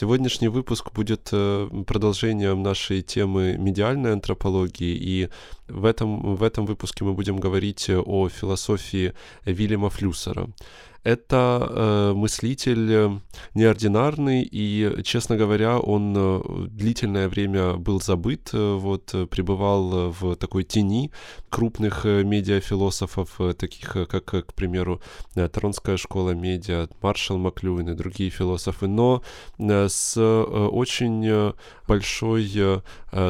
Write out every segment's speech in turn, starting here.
Сегодняшний выпуск будет э, продолжением нашей темы медиальной антропологии, и в этом, в этом выпуске мы будем говорить о философии Вильяма Флюсера. Это э, мыслитель э, неординарный, и, честно говоря, он э, длительное время был забыт, вот, пребывал в такой тени крупных медиафилософов, таких как, к примеру, Торонская школа медиа, Маршал Маклюин и другие философы, но с очень большой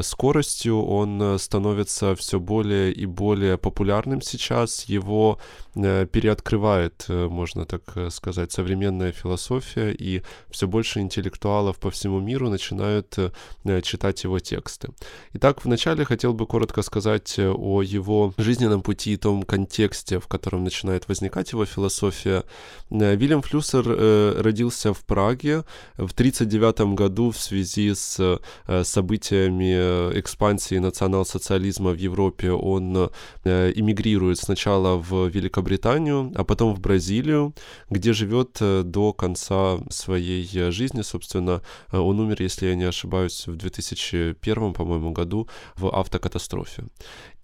скоростью он становится все более и более популярным сейчас, его переоткрывает, можно так э, сказать, современная философия, и все больше интеллектуалов по всему миру начинают э, э, читать его тексты. Итак, вначале хотел бы коротко сказать о его жизненном пути и том контексте, в котором начинает возникать его философия. Вильям Флюсер родился в Праге в 1939 году в связи с событиями экспансии национал-социализма в Европе. Он эмигрирует сначала в Великобританию, а потом в Бразилию, где живет э, до конца своей э, жизни, собственно. Э, он умер, если я не ошибаюсь, в 2001, по-моему, году в автокатастрофе.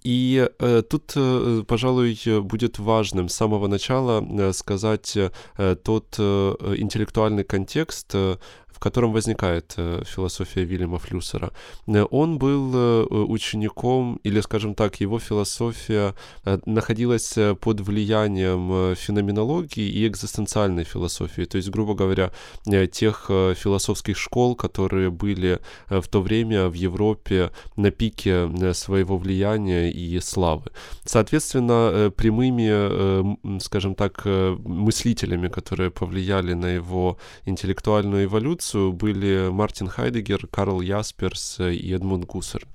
И э, тут, э, пожалуй, будет важным с самого начала э, сказать э, тот э, интеллектуальный контекст, э, котором возникает э, философия Вильяма Флюсера. Э, он был э, учеником, или, скажем так, его философия находилась под влиянием феноменологии и экзистенциальной философии, то есть, грубо говоря, тех философских школ, которые были в то время в Европе на пике своего влияния и славы. Соответственно, прямыми, скажем так, мыслителями, которые повлияли на его интеллектуальную эволюцию, эволюцию были Мартин Хайдегер, Карл Ясперс и Эдмунд Гуссер.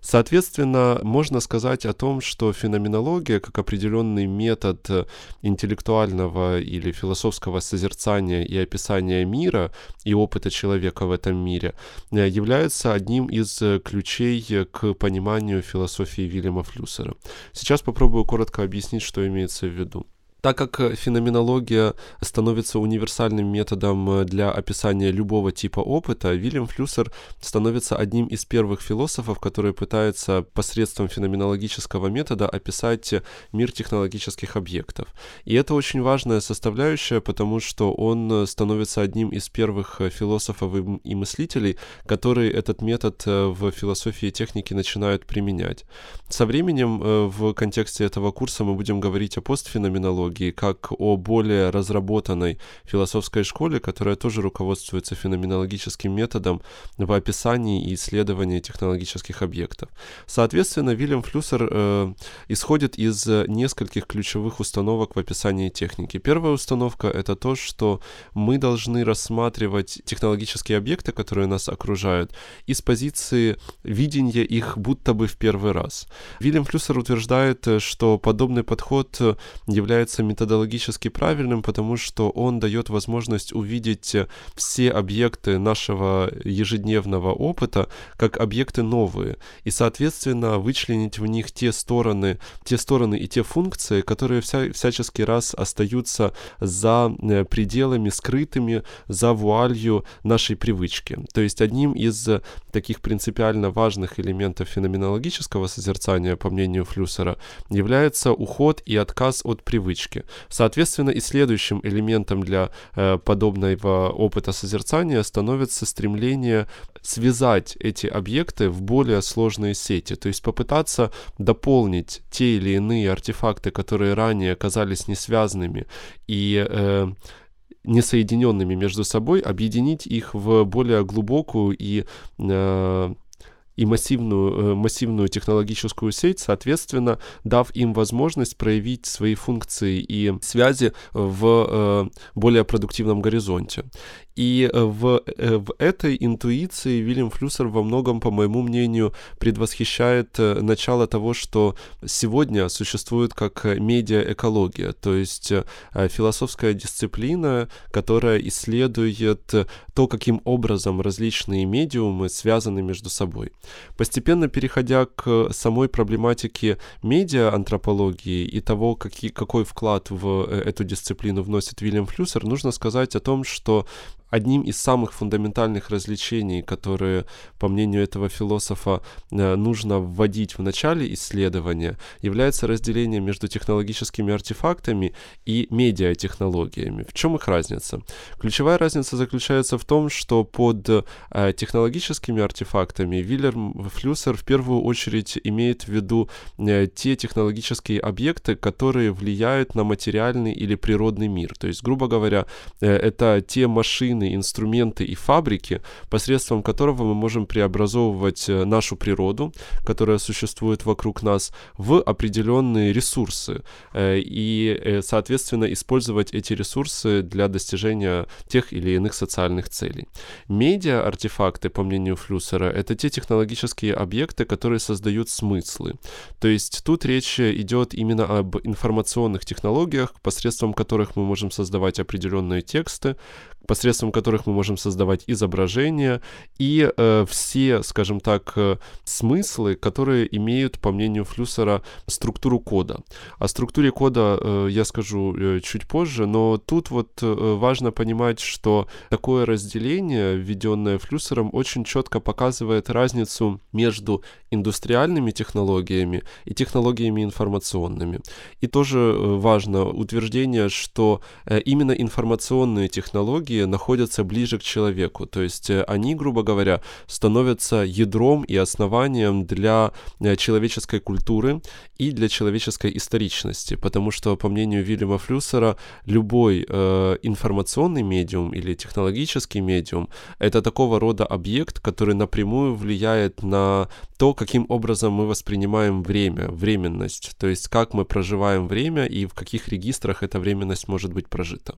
Соответственно, можно сказать о том, что феноменология, как определенный метод интеллектуального или философского созерцания и описания мира и опыта человека в этом мире, является одним из ключей к пониманию философии Вильяма Флюсера. Сейчас попробую коротко объяснить, что имеется в виду. Так как э, феноменология становится универсальным методом э, для описания любого типа опыта, Вильям Флюсер становится одним из первых философов, который пытается посредством феноменологического метода описать мир технологических объектов. И это очень важная составляющая, потому что он э, становится одним из первых философов и мыслителей, которые этот метод в философии и технике начинают применять. Со временем в контексте этого курса мы будем говорить о постфеноменологии, феноменологии как о более разработанной философской школе, которая тоже руководствуется феноменологическим методом в описании и исследовании технологических объектов. Соответственно, Вильям Флюсер э, исходит из нескольких ключевых установок в описании техники. Первая установка — это то, что мы должны рассматривать технологические объекты, которые нас окружают, из позиции видения их будто бы в первый раз. Вильям Флюсер утверждает, что подобный подход является является методологически правильным, потому что он дает возможность увидеть все объекты нашего ежедневного опыта как объекты новые, и, соответственно, вычленить в них те стороны, те стороны и те функции, которые вся, всячески раз остаются за э, пределами скрытыми, за вуалью нашей привычки. То есть одним из таких принципиально важных элементов феноменологического созерцания, по мнению Флюсера, является уход и отказ от привычки точки. Соответственно, и следующим элементом для э, подобного опыта созерцания становится стремление связать эти объекты в более сложные сети, то есть попытаться дополнить те или иные артефакты, которые ранее оказались несвязанными и э, несоединенными между собой, объединить их в более глубокую и э, и массивную, массивную технологическую сеть, соответственно, дав им возможность проявить свои функции и связи в более продуктивном горизонте. И в, в этой интуиции Вильям Флюсер во многом, по моему мнению, предвосхищает начало того, что сегодня существует как медиаэкология, то есть философская дисциплина, которая исследует то, каким образом различные медиумы связаны между собой. Постепенно переходя к самой проблематике медиа-антропологии и того, какие, какой вклад в э, эту дисциплину вносит Вильям Флюсер, нужно сказать о том, что одним из самых фундаментальных развлечений, которые, по мнению этого философа, э, нужно вводить в начале исследования, является разделение между технологическими артефактами и медиатехнологиями. В чем их разница? Ключевая разница заключается в том, что под э, технологическими артефактами Вильям Флюсер в первую очередь имеет в виду э, те технологические объекты, которые влияют на материальный или природный мир. То есть, грубо говоря, это те машины, машины, инструменты и фабрики, посредством которого мы можем преобразовывать э, нашу природу, которая существует вокруг нас, в определенные ресурсы э, и, э, соответственно, использовать эти ресурсы для достижения тех или иных социальных целей. Медиа-артефакты, по мнению Флюсера, это те технологические объекты, которые создают смыслы. То есть тут речь идет именно об информационных технологиях, посредством которых мы можем создавать определенные тексты, посредством которых мы можем создавать изображения и э, все, скажем так, э, смыслы, которые имеют, по мнению Флюсера, структуру кода. О структуре кода э, я скажу э, чуть позже, но тут вот э, важно понимать, что такое разделение, введенное Флюсером, очень четко показывает разницу между индустриальными технологиями и технологиями информационными. И тоже э, важно утверждение, что э, именно информационные технологии находятся ближе к человеку. То есть э, они, грубо говоря, становятся ядром и основанием для э, человеческой культуры и для человеческой историчности. Потому что, по мнению Вильяма Флюсера, любой э, информационный медиум или технологический медиум — это такого рода объект, который напрямую влияет на то, каким образом мы воспринимаем время, временность, то есть как мы проживаем время и в каких регистрах эта временность может быть прожита.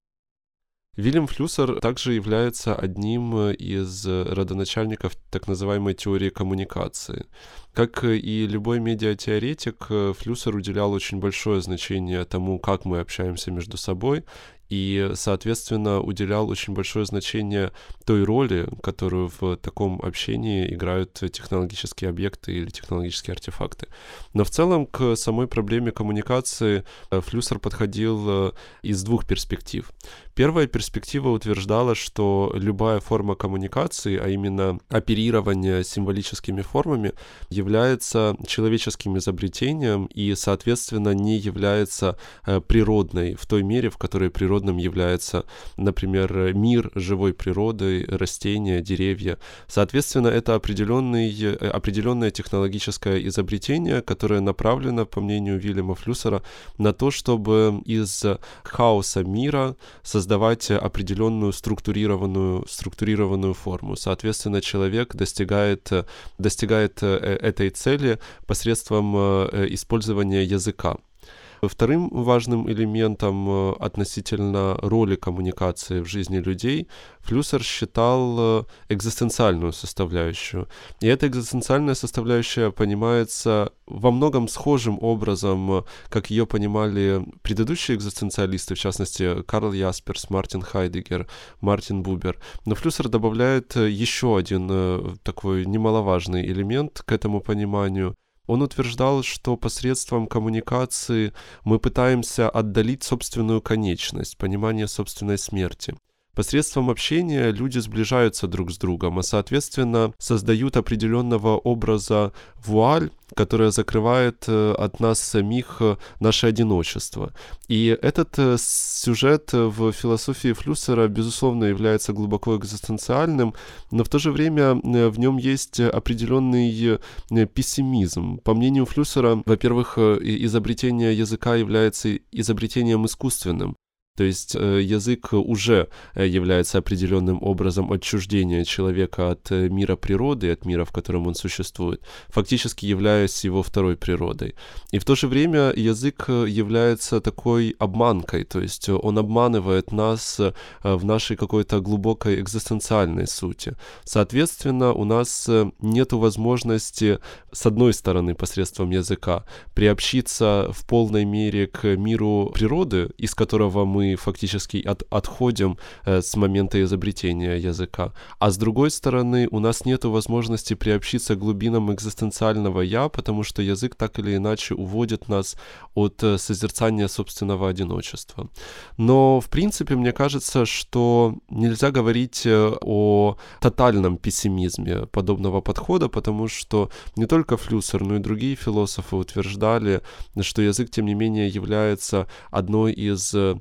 Вильям Флюсер также является одним из родоначальников так называемой теории коммуникации. Как и любой медиатеоретик, Флюсер уделял очень большое значение тому, как мы общаемся между собой и, соответственно, уделял очень большое значение той роли, которую в таком общении играют технологические объекты или технологические артефакты. Но в целом к самой проблеме коммуникации э, Флюсер подходил э, из двух перспектив. Первая перспектива утверждала, что любая форма коммуникации, а именно оперирование символическими формами, является человеческим изобретением и, соответственно, не является э, природной в той мере, в которой природа природным является, например, мир живой природы, растения, деревья. Соответственно, это определенный, определенное технологическое изобретение, которое направлено, по мнению Вильяма Флюсера, на то, чтобы из хаоса мира создавать определенную структурированную, структурированную форму. Соответственно, человек достигает, достигает э, этой цели посредством э, использования языка. Вторым важным элементом э, относительно роли коммуникации в жизни людей Флюсер считал э, экзистенциальную составляющую. И эта экзистенциальная составляющая понимается во многом схожим образом, э, как ее понимали предыдущие экзистенциалисты, в частности Карл Ясперс, Мартин Хайдегер, Мартин Бубер. Но Флюсер добавляет еще один такой немаловажный элемент к этому пониманию. Он утверждал, что посредством коммуникации мы пытаемся отдалить собственную конечность, понимание собственной смерти. Посредством общения люди сближаются друг с другом, а соответственно создают определенного образа вуаль, которая закрывает э, от нас самих э, наше одиночество. И этот э, сюжет в философии Флюсера, безусловно, является глубоко экзистенциальным, но в то же время в нем есть определенный пессимизм. По мнению Флюсера, во-первых, изобретение языка является изобретением искусственным. То есть э, язык уже э, является определенным образом отчуждения человека от э, мира природы, от мира, в котором он существует, фактически являясь его второй природой. И в то же время язык является такой обманкой, то есть он обманывает нас в нашей какой-то глубокой экзистенциальной сути. Соответственно, у нас нет возможности, с одной стороны, посредством языка, приобщиться в полной мере к миру природы, из которого мы мы фактически от, отходим э, с момента изобретения языка. А с другой стороны, у нас нет возможности приобщиться к глубинам экзистенциального «я», потому что язык так или иначе уводит нас от э, созерцания собственного одиночества. Но, в принципе, мне кажется, что нельзя говорить э, о тотальном пессимизме подобного подхода, потому что не только Флюсер, но и другие философы утверждали, что язык, тем не менее, является одной из Э,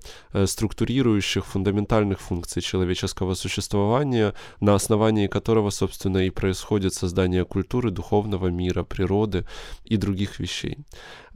структурирующих фундаментальных функций человеческого существования, на основании которого, собственно, и происходит создание культуры, духовного мира, природы и других вещей.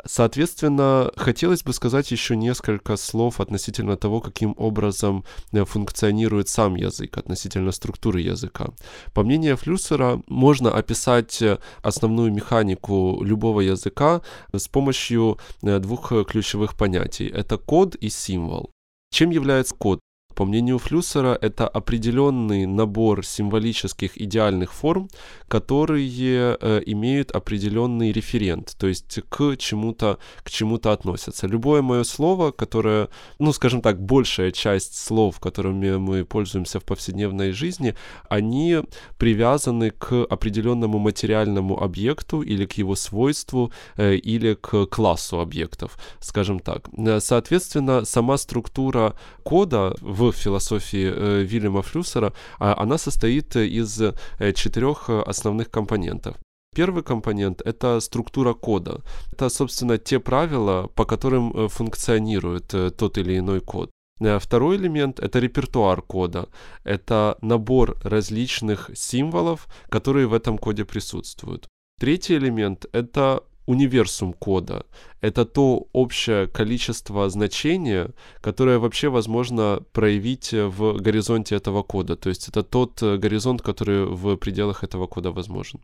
Соответственно, хотелось бы сказать еще несколько слов относительно того, каким образом э, функционирует сам язык, относительно структуры языка. По мнению Флюсера, можно описать э, основную механику любого языка с помощью двух ключевых понятий. Это код и символ. Чем является код? По мнению Флюсера, это определенный набор символических идеальных форм, которые э, имеют определенный референт, то есть к чему-то к чему-то относятся. Любое мое слово, которое, ну, скажем так, большая часть слов, которыми мы пользуемся в повседневной жизни, они привязаны к определенному материальному объекту или к его свойству э, или к классу объектов, скажем так. Соответственно, сама структура кода в в философии э, Вильяма Флюсера, а она состоит из э, четырех основных компонентов. Первый компонент — это структура кода. Это, собственно, те правила, по которым э, функционирует тот или иной код. Второй элемент — это репертуар кода. Это набор различных символов, которые в этом коде присутствуют. Третий элемент — это универсум кода. Это то общее количество значения, которое вообще возможно проявить в горизонте этого кода. То есть это тот э, горизонт, который в пределах этого кода возможен.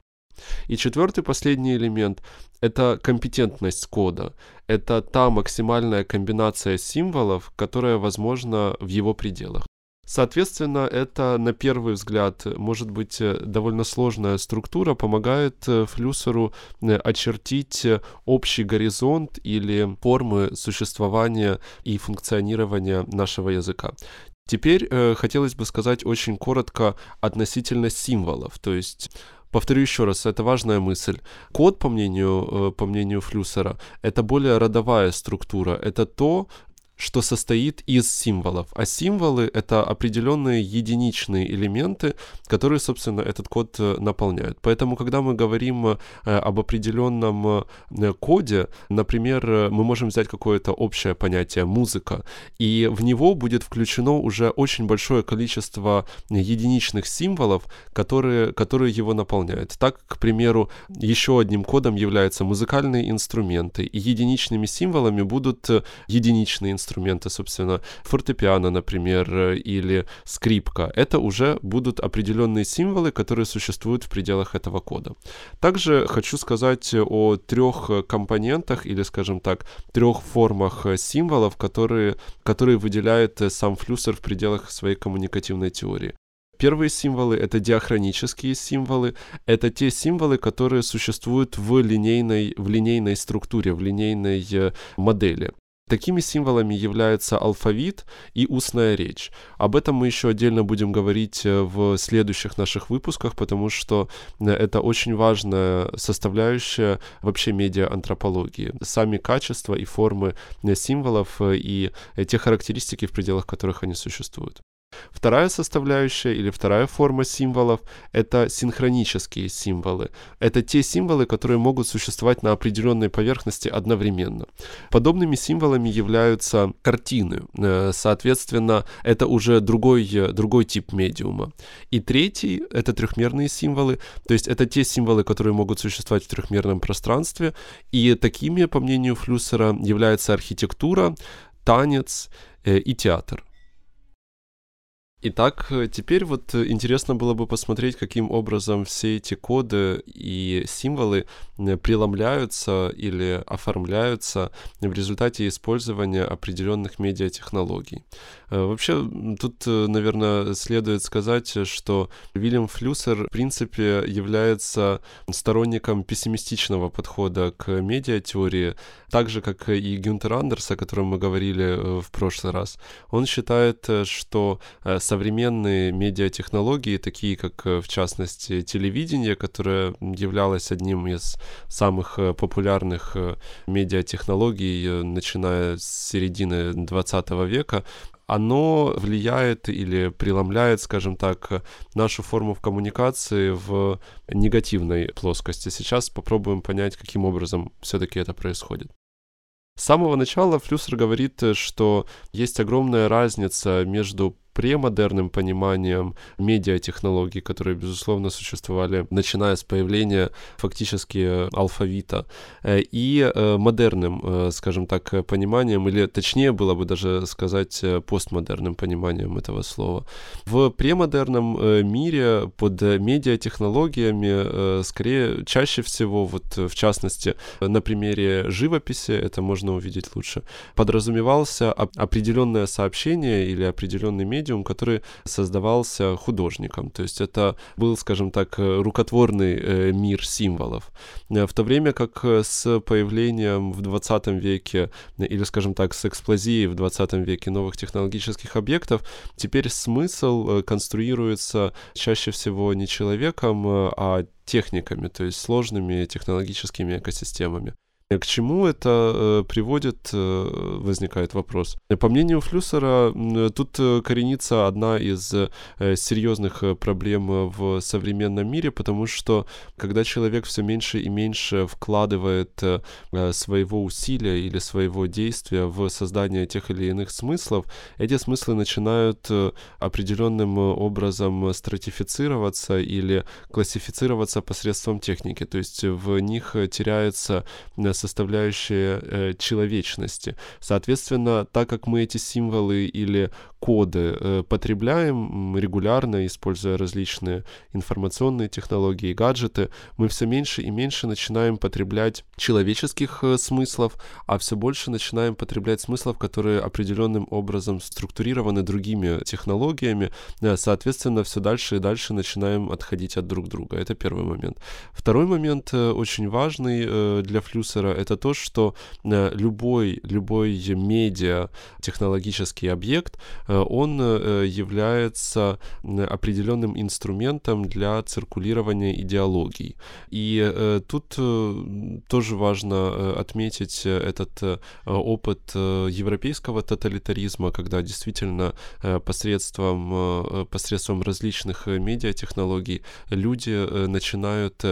И четвертый, последний элемент — это компетентность кода. Это та максимальная комбинация символов, которая возможна в его пределах. Соответственно, это на первый взгляд может быть э, довольно сложная структура, помогает э, флюсеру э, очертить общий горизонт или формы существования и функционирования нашего языка. Теперь э, хотелось бы сказать очень коротко относительно символов, то есть Повторю еще раз, это важная мысль. Код, по мнению, по мнению Флюсера, это более родовая структура. Это то, что состоит из символов. А символы — это определенные единичные элементы, которые, собственно, этот код э, наполняют. Поэтому, когда мы говорим э, об определенном э, коде, например, мы можем взять какое-то общее понятие «музыка», и в него будет включено уже очень большое количество единичных символов, которые, которые его наполняют. Так, к примеру, еще одним кодом являются музыкальные инструменты, и единичными символами будут единичные инструменты, инструменты, собственно, фортепиано, например, или скрипка. Это уже будут определенные символы, которые существуют в пределах этого кода. Также хочу сказать о трех компонентах или, скажем так, трех формах символов, которые, которые выделяет сам Флюсер в пределах своей коммуникативной теории. Первые символы — это диахронические символы. Это те символы, которые существуют в линейной, в линейной структуре, в линейной э, модели. Такими символами являются алфавит и устная речь. Об этом мы еще отдельно будем говорить э, в следующих наших выпусках, потому что э, это очень важная составляющая вообще медиа-антропологии. Сами качества и формы э, символов и те характеристики, в пределах которых они существуют. Вторая составляющая или вторая форма символов — это синхронические символы. Это те символы, которые могут существовать на определенной поверхности одновременно. Подобными символами являются картины. Э, соответственно, это уже другой, другой тип медиума. И третий — это трехмерные символы. То есть это те символы, которые могут существовать в трехмерном пространстве. И такими, по мнению Флюсера, является архитектура, танец и театр. Итак, э, теперь вот э, интересно было бы посмотреть, каким образом все эти коды и символы преломляются или оформляются в результате использования определенных медиатехнологий. Вообще, тут, наверное, следует сказать, что Вильям Флюсер, в принципе, является сторонником пессимистичного подхода к медиатеории, так же, как и Гюнтер Андерс, о котором мы говорили в прошлый раз. Он считает, что современные медиатехнологии, такие как, э, в частности, телевидение, которое являлось одним из самых э, популярных э, медиатехнологий, начиная с середины 20 века, оно влияет или преломляет, скажем так, нашу форму в коммуникации в негативной плоскости. Сейчас попробуем понять, каким образом все-таки это происходит. С самого начала Флюсер говорит, что есть огромная разница между премодерным пониманием медиатехнологий, которые, безусловно, существовали, начиная с появления фактически алфавита, э, и э, модерным, э, скажем так, пониманием, или точнее было бы даже сказать постмодерным пониманием этого слова. В премодерном мире под медиатехнологиями скорее чаще всего, вот в частности, на примере живописи, это можно увидеть лучше, подразумевался определенное сообщение или определенный медиа, медиум, который создавался художником. То есть это был, скажем так, рукотворный э, мир символов. Э, в то время как с появлением в 20 веке, или, скажем так, с эксплозией в 20 веке новых технологических объектов, теперь смысл э, конструируется чаще всего не человеком, а техниками, то есть сложными технологическими экосистемами. К чему это э, приводит, э, возникает вопрос. По мнению Флюсера, тут э, коренится одна из серьезных проблем в современном мире, потому что когда человек все меньше и меньше вкладывает своего усилия или своего действия в создание тех или иных смыслов, эти смыслы начинают определенным образом стратифицироваться или классифицироваться посредством техники, то есть в них теряется составляющая э, человечности. Соответственно, так как мы эти символы или коды э, потребляем регулярно, используя различные информационные технологии и гаджеты, мы все меньше и меньше начинаем потреблять человеческих э, смыслов, а все больше начинаем потреблять смыслов, которые определенным образом структурированы другими технологиями. Э, соответственно, все дальше и дальше начинаем отходить от друг друга. Это первый момент. Второй момент э, очень важный э, для Флюсера — это то, что э, любой, любой медиа технологический объект Э, он э, является определенным инструментом для циркулирования идеологий. И э, тут тоже важно отметить этот опыт европейского тоталитаризма, когда действительно посредством, посредством различных медиатехнологий люди начинают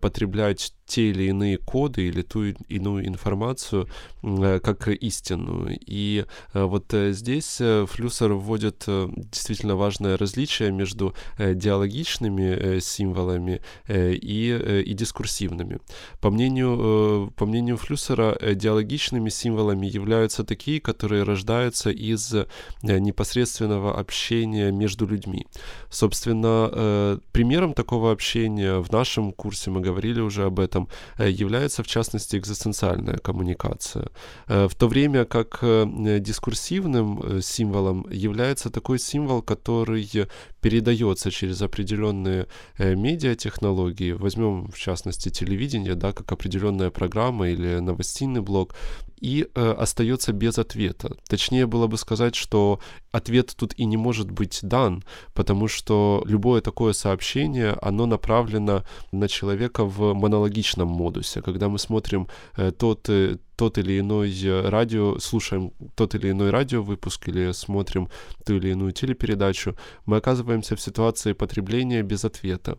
потреблять те или иные коды или ту иную информацию как истинную. И вот здесь Флюс Гуссер вводит э, действительно важное различие между э, диалогичными э, символами и, и дискурсивными. По мнению, по мнению Флюсера, диалогичными символами являются такие, которые рождаются из непосредственного общения между людьми. Собственно, примером такого общения в нашем курсе, мы говорили уже об этом, является в частности экзистенциальная коммуникация. В то время как дискурсивным символом является такой символ, который передается через определенные э, медиатехнологии. Возьмем, в частности, телевидение, да, как определенная программа или новостный блок, и э, остается без ответа. Точнее было бы сказать, что ответ тут и не может быть дан, потому что любое такое сообщение, оно направлено на человека в монологичном модусе. Когда мы смотрим э, тот, э, тот или иной радио, слушаем тот или иной радиовыпуск или смотрим ту или иную телепередачу, мы оказываемся в ситуации потребления без ответа.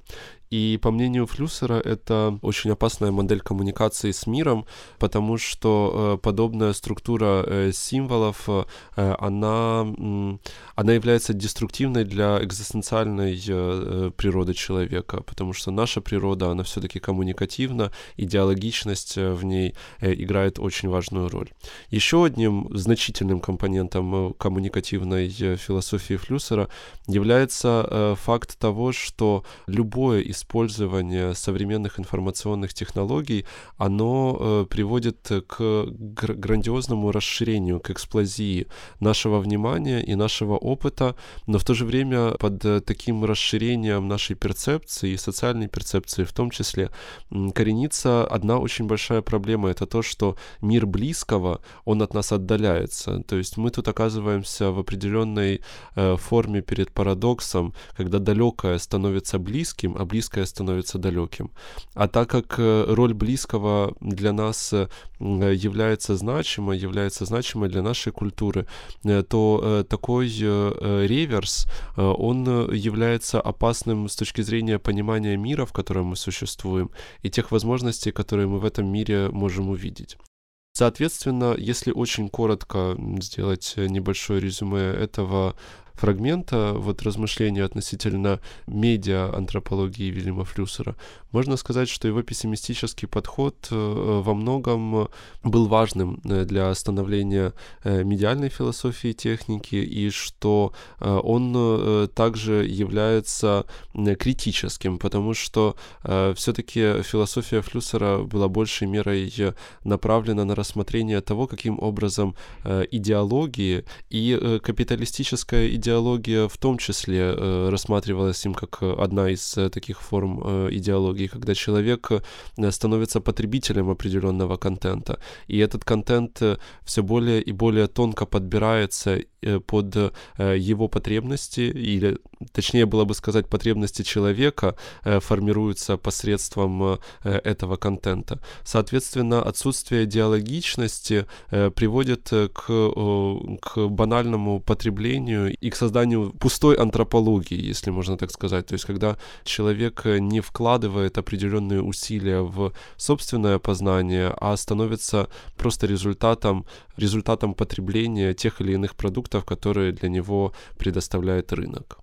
И по мнению Флюсера, это очень опасная модель коммуникации с миром, потому что э, подобная структура э, символов, э, она, она является деструктивной для экзистенциальной природы человека, потому что наша природа, она все-таки коммуникативна, идеологичность в ней играет очень важную роль. Еще одним значительным компонентом коммуникативной философии Флюсера является факт того, что любое использование современных информационных технологий, оно приводит к грандиозному расширению, к эксплозии нашего внимания и нашего опыта, но в то же время под таким расширением нашей перцепции социальной перцепции в том числе коренится одна очень большая проблема. Это то, что мир близкого, он от нас отдаляется. То есть мы тут оказываемся в определенной э, форме перед парадоксом, когда далекое становится близким, а близкое становится далеким. А так как э, роль близкого для нас э, является значимой, является значимой для нашей культуры, э, то такой реверс, он является опасным с точки зрения понимания мира, в котором мы существуем, и тех возможностей, которые мы в этом мире можем увидеть. Соответственно, если очень коротко сделать небольшое резюме этого фрагмента вот размышления относительно медиа-антропологии Вильяма Флюсера, можно сказать, что его пессимистический подход э, во многом был важным э, для становления э, медиальной философии техники, и что он также является критическим, потому что все-таки философия Флюсера была большей мерой направлена на рассмотрение того, каким образом идеологии и капиталистическая идеология в том числе рассматривалась им как одна из таких форм идеологии, технологий, когда человек э, становится потребителем определенного контента, и этот контент э, все более и более тонко подбирается э, под его потребности, или точнее было бы сказать, потребности человека формируются посредством этого контента. Соответственно, отсутствие диалогичности приводит к, к банальному потреблению и к созданию пустой антропологии, если можно так сказать. То есть, когда человек не вкладывает определенные усилия в собственное познание, а становится просто результатом, результатом потребления тех или иных продуктов, которые для него предоставляет рынок.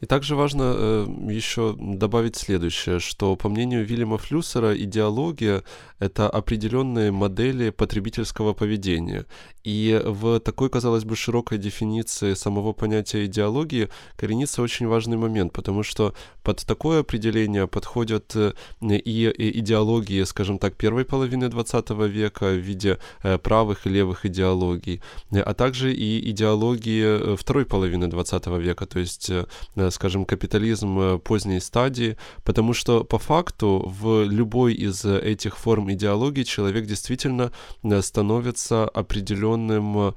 И также важно э, еще добавить следующее, что по мнению Вильяма Флюсера идеология — это определенные модели потребительского поведения. И в такой, казалось бы, широкой дефиниции самого понятия идеологии коренится очень важный момент, потому что под такое определение подходят э, и идеологии, скажем так, первой половины 20 века в виде э, правых и левых идеологий, а также и идеологии э, второй половины 20 века, то есть скажем, капитализм э, поздней стадии, потому что по факту в любой из этих форм идеологии человек действительно э, становится определенным э,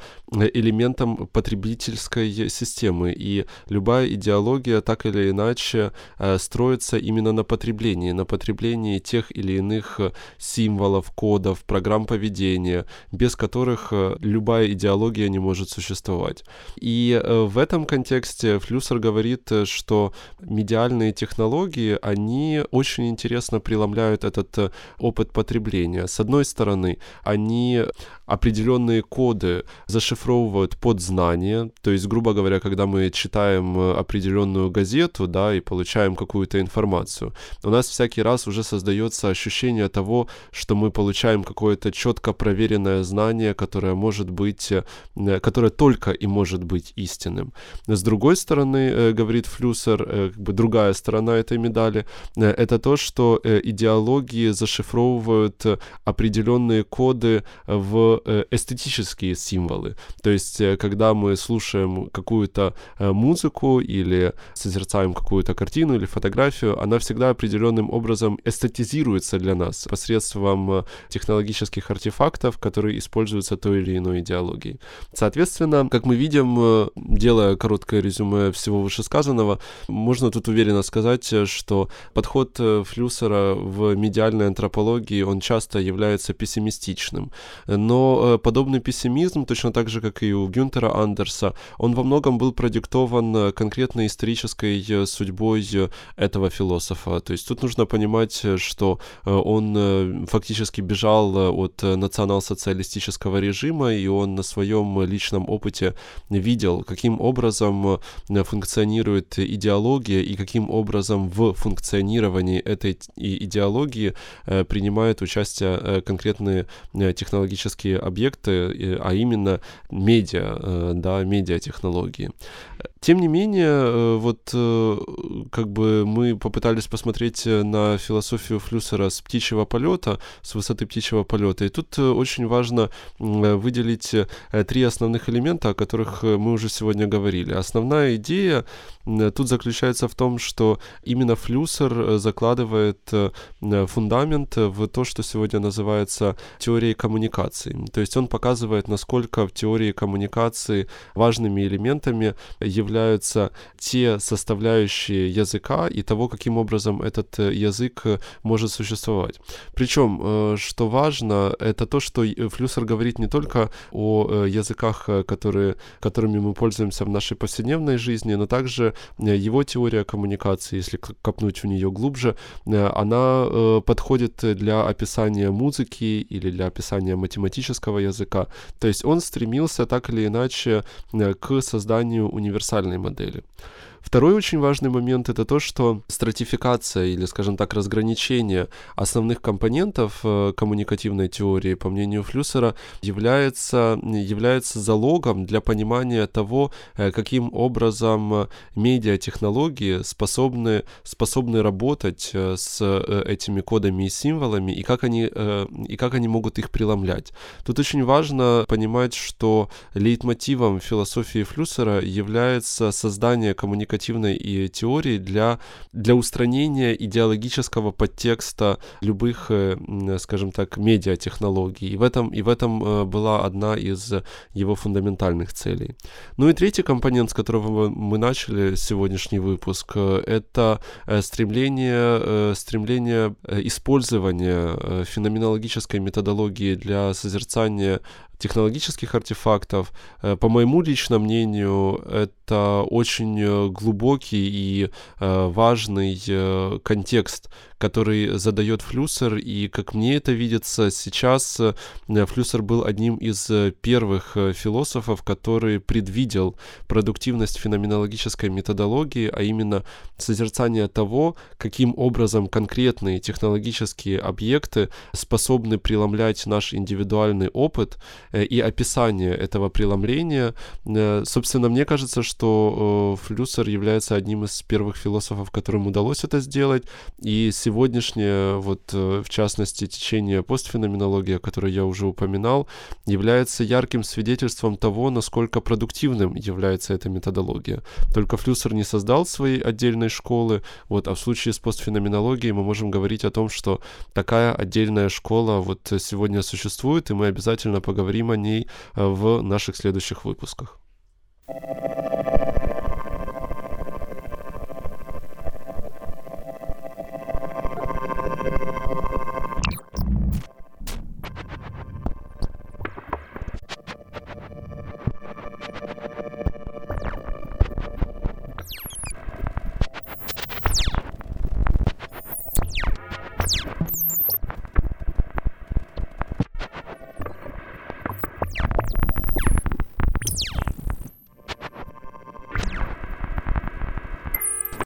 элементом потребительской системы, и любая идеология так или иначе строится именно на потреблении, на потреблении тех или иных символов, кодов, программ поведения, без которых любая идеология не может существовать. И в этом контексте Флюсер говорит, что медиальные технологии, они очень интересно преломляют этот э, опыт потребления. С одной стороны, они определенные коды зашифровывают под знание, то есть, грубо говоря, когда мы читаем э, определенную газету, да, и получаем какую-то информацию, у нас всякий раз уже создается ощущение того, что мы получаем какое-то четко проверенное знание, которое может быть, э, которое только и может быть истинным. С другой стороны, говорит Флюсер, э, как бы другая сторона этой медали, э, это то, что э, идеологии зашифровывают определенные коды в эстетические символы. То есть, когда мы слушаем какую-то музыку или созерцаем какую-то картину или фотографию, она всегда определенным образом эстетизируется для нас посредством технологических артефактов, которые используются той или иной идеологией. Соответственно, как мы видим, делая короткое резюме всего вышесказанного, можно тут уверенно сказать, э, что подход э, Флюсера в медиальной антропологии, он часто является пессимистичным. Но э, подобный пессимизм пессимизм, точно так же, как и у Гюнтера Андерса, он во многом был продиктован конкретно исторической судьбой этого философа. То есть тут нужно понимать, что он фактически бежал от национал-социалистического режима, и он на своем личном опыте видел, каким образом функционирует идеология и каким образом в функционировании этой идеологии э, принимают участие э, конкретные э, технологические объекты, а именно медиа, да, медиатехнологии. Тем не менее, вот как бы мы попытались посмотреть на философию Флюсера с птичьего полета, с высоты птичьего полета, и тут очень важно выделить три основных элемента, о которых мы уже сегодня говорили. Основная идея тут заключается в том, что именно Флюсер закладывает фундамент в то, что сегодня называется теорией коммуникации. То есть он показывает, насколько в теории коммуникации важными элементами являются те составляющие языка и того, каким образом этот язык может существовать. Причем, э, что важно, это то, что Флюсер говорит не только о э, языках, которые, которыми мы пользуемся в нашей повседневной жизни, но также его теория коммуникации, если копнуть в нее глубже, э, она подходит для описания музыки или для описания математического языка. То есть он стремился так или иначе э, к созданию универсальной модели. Второй очень важный момент это то, что стратификация или, скажем так, разграничение основных компонентов э, коммуникативной теории, по мнению Флюсера, является, является залогом для понимания того, э, каким образом медиатехнологии способны, способны работать э, с этими кодами и символами, и как, они, и как они могут их преломлять. Тут очень важно понимать, что лейтмотивом философии Флюсера является создание коммуникативной коммуникативной и теории для, для устранения идеологического подтекста любых, э, скажем так, медиатехнологий. И в этом, и в этом э, была одна из его фундаментальных целей. Ну и третий компонент, с которого мы начали сегодняшний выпуск, э, это стремление, стремление использования феноменологической методологии для созерцания технологических артефактов. Э, по моему личному мнению, это очень э, глубокий и э, важный контекст который задает Флюсер, и как мне это видится сейчас, э, Флюсер был одним из э, первых э, философов, который предвидел продуктивность феноменологической методологии, а именно созерцание того, каким образом конкретные технологические объекты способны преломлять наш индивидуальный опыт и описание этого преломления. Собственно, мне кажется, что Флюсер является одним из первых философов, которым удалось это сделать, и сегодня сегодняшнее, вот э, в частности, течение постфеноменологии, о которой я уже упоминал, является ярким свидетельством того, насколько продуктивным является эта методология. Только Флюсер не создал своей отдельной школы, вот, а в случае с постфеноменологией мы можем говорить о том, что такая отдельная школа вот сегодня существует, и мы обязательно поговорим о ней э, в наших следующих выпусках. thank you